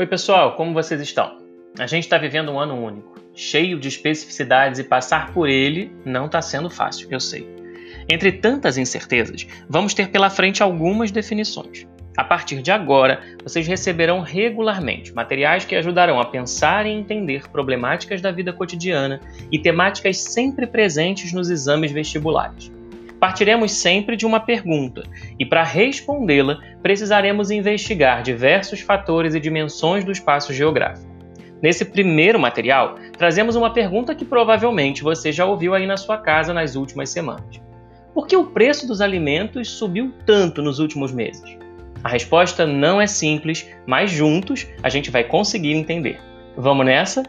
Oi, pessoal, como vocês estão? A gente está vivendo um ano único, cheio de especificidades e passar por ele não está sendo fácil, eu sei. Entre tantas incertezas, vamos ter pela frente algumas definições. A partir de agora, vocês receberão regularmente materiais que ajudarão a pensar e entender problemáticas da vida cotidiana e temáticas sempre presentes nos exames vestibulares. Partiremos sempre de uma pergunta, e para respondê-la, precisaremos investigar diversos fatores e dimensões do espaço geográfico. Nesse primeiro material, trazemos uma pergunta que provavelmente você já ouviu aí na sua casa nas últimas semanas. Por que o preço dos alimentos subiu tanto nos últimos meses? A resposta não é simples, mas juntos a gente vai conseguir entender. Vamos nessa?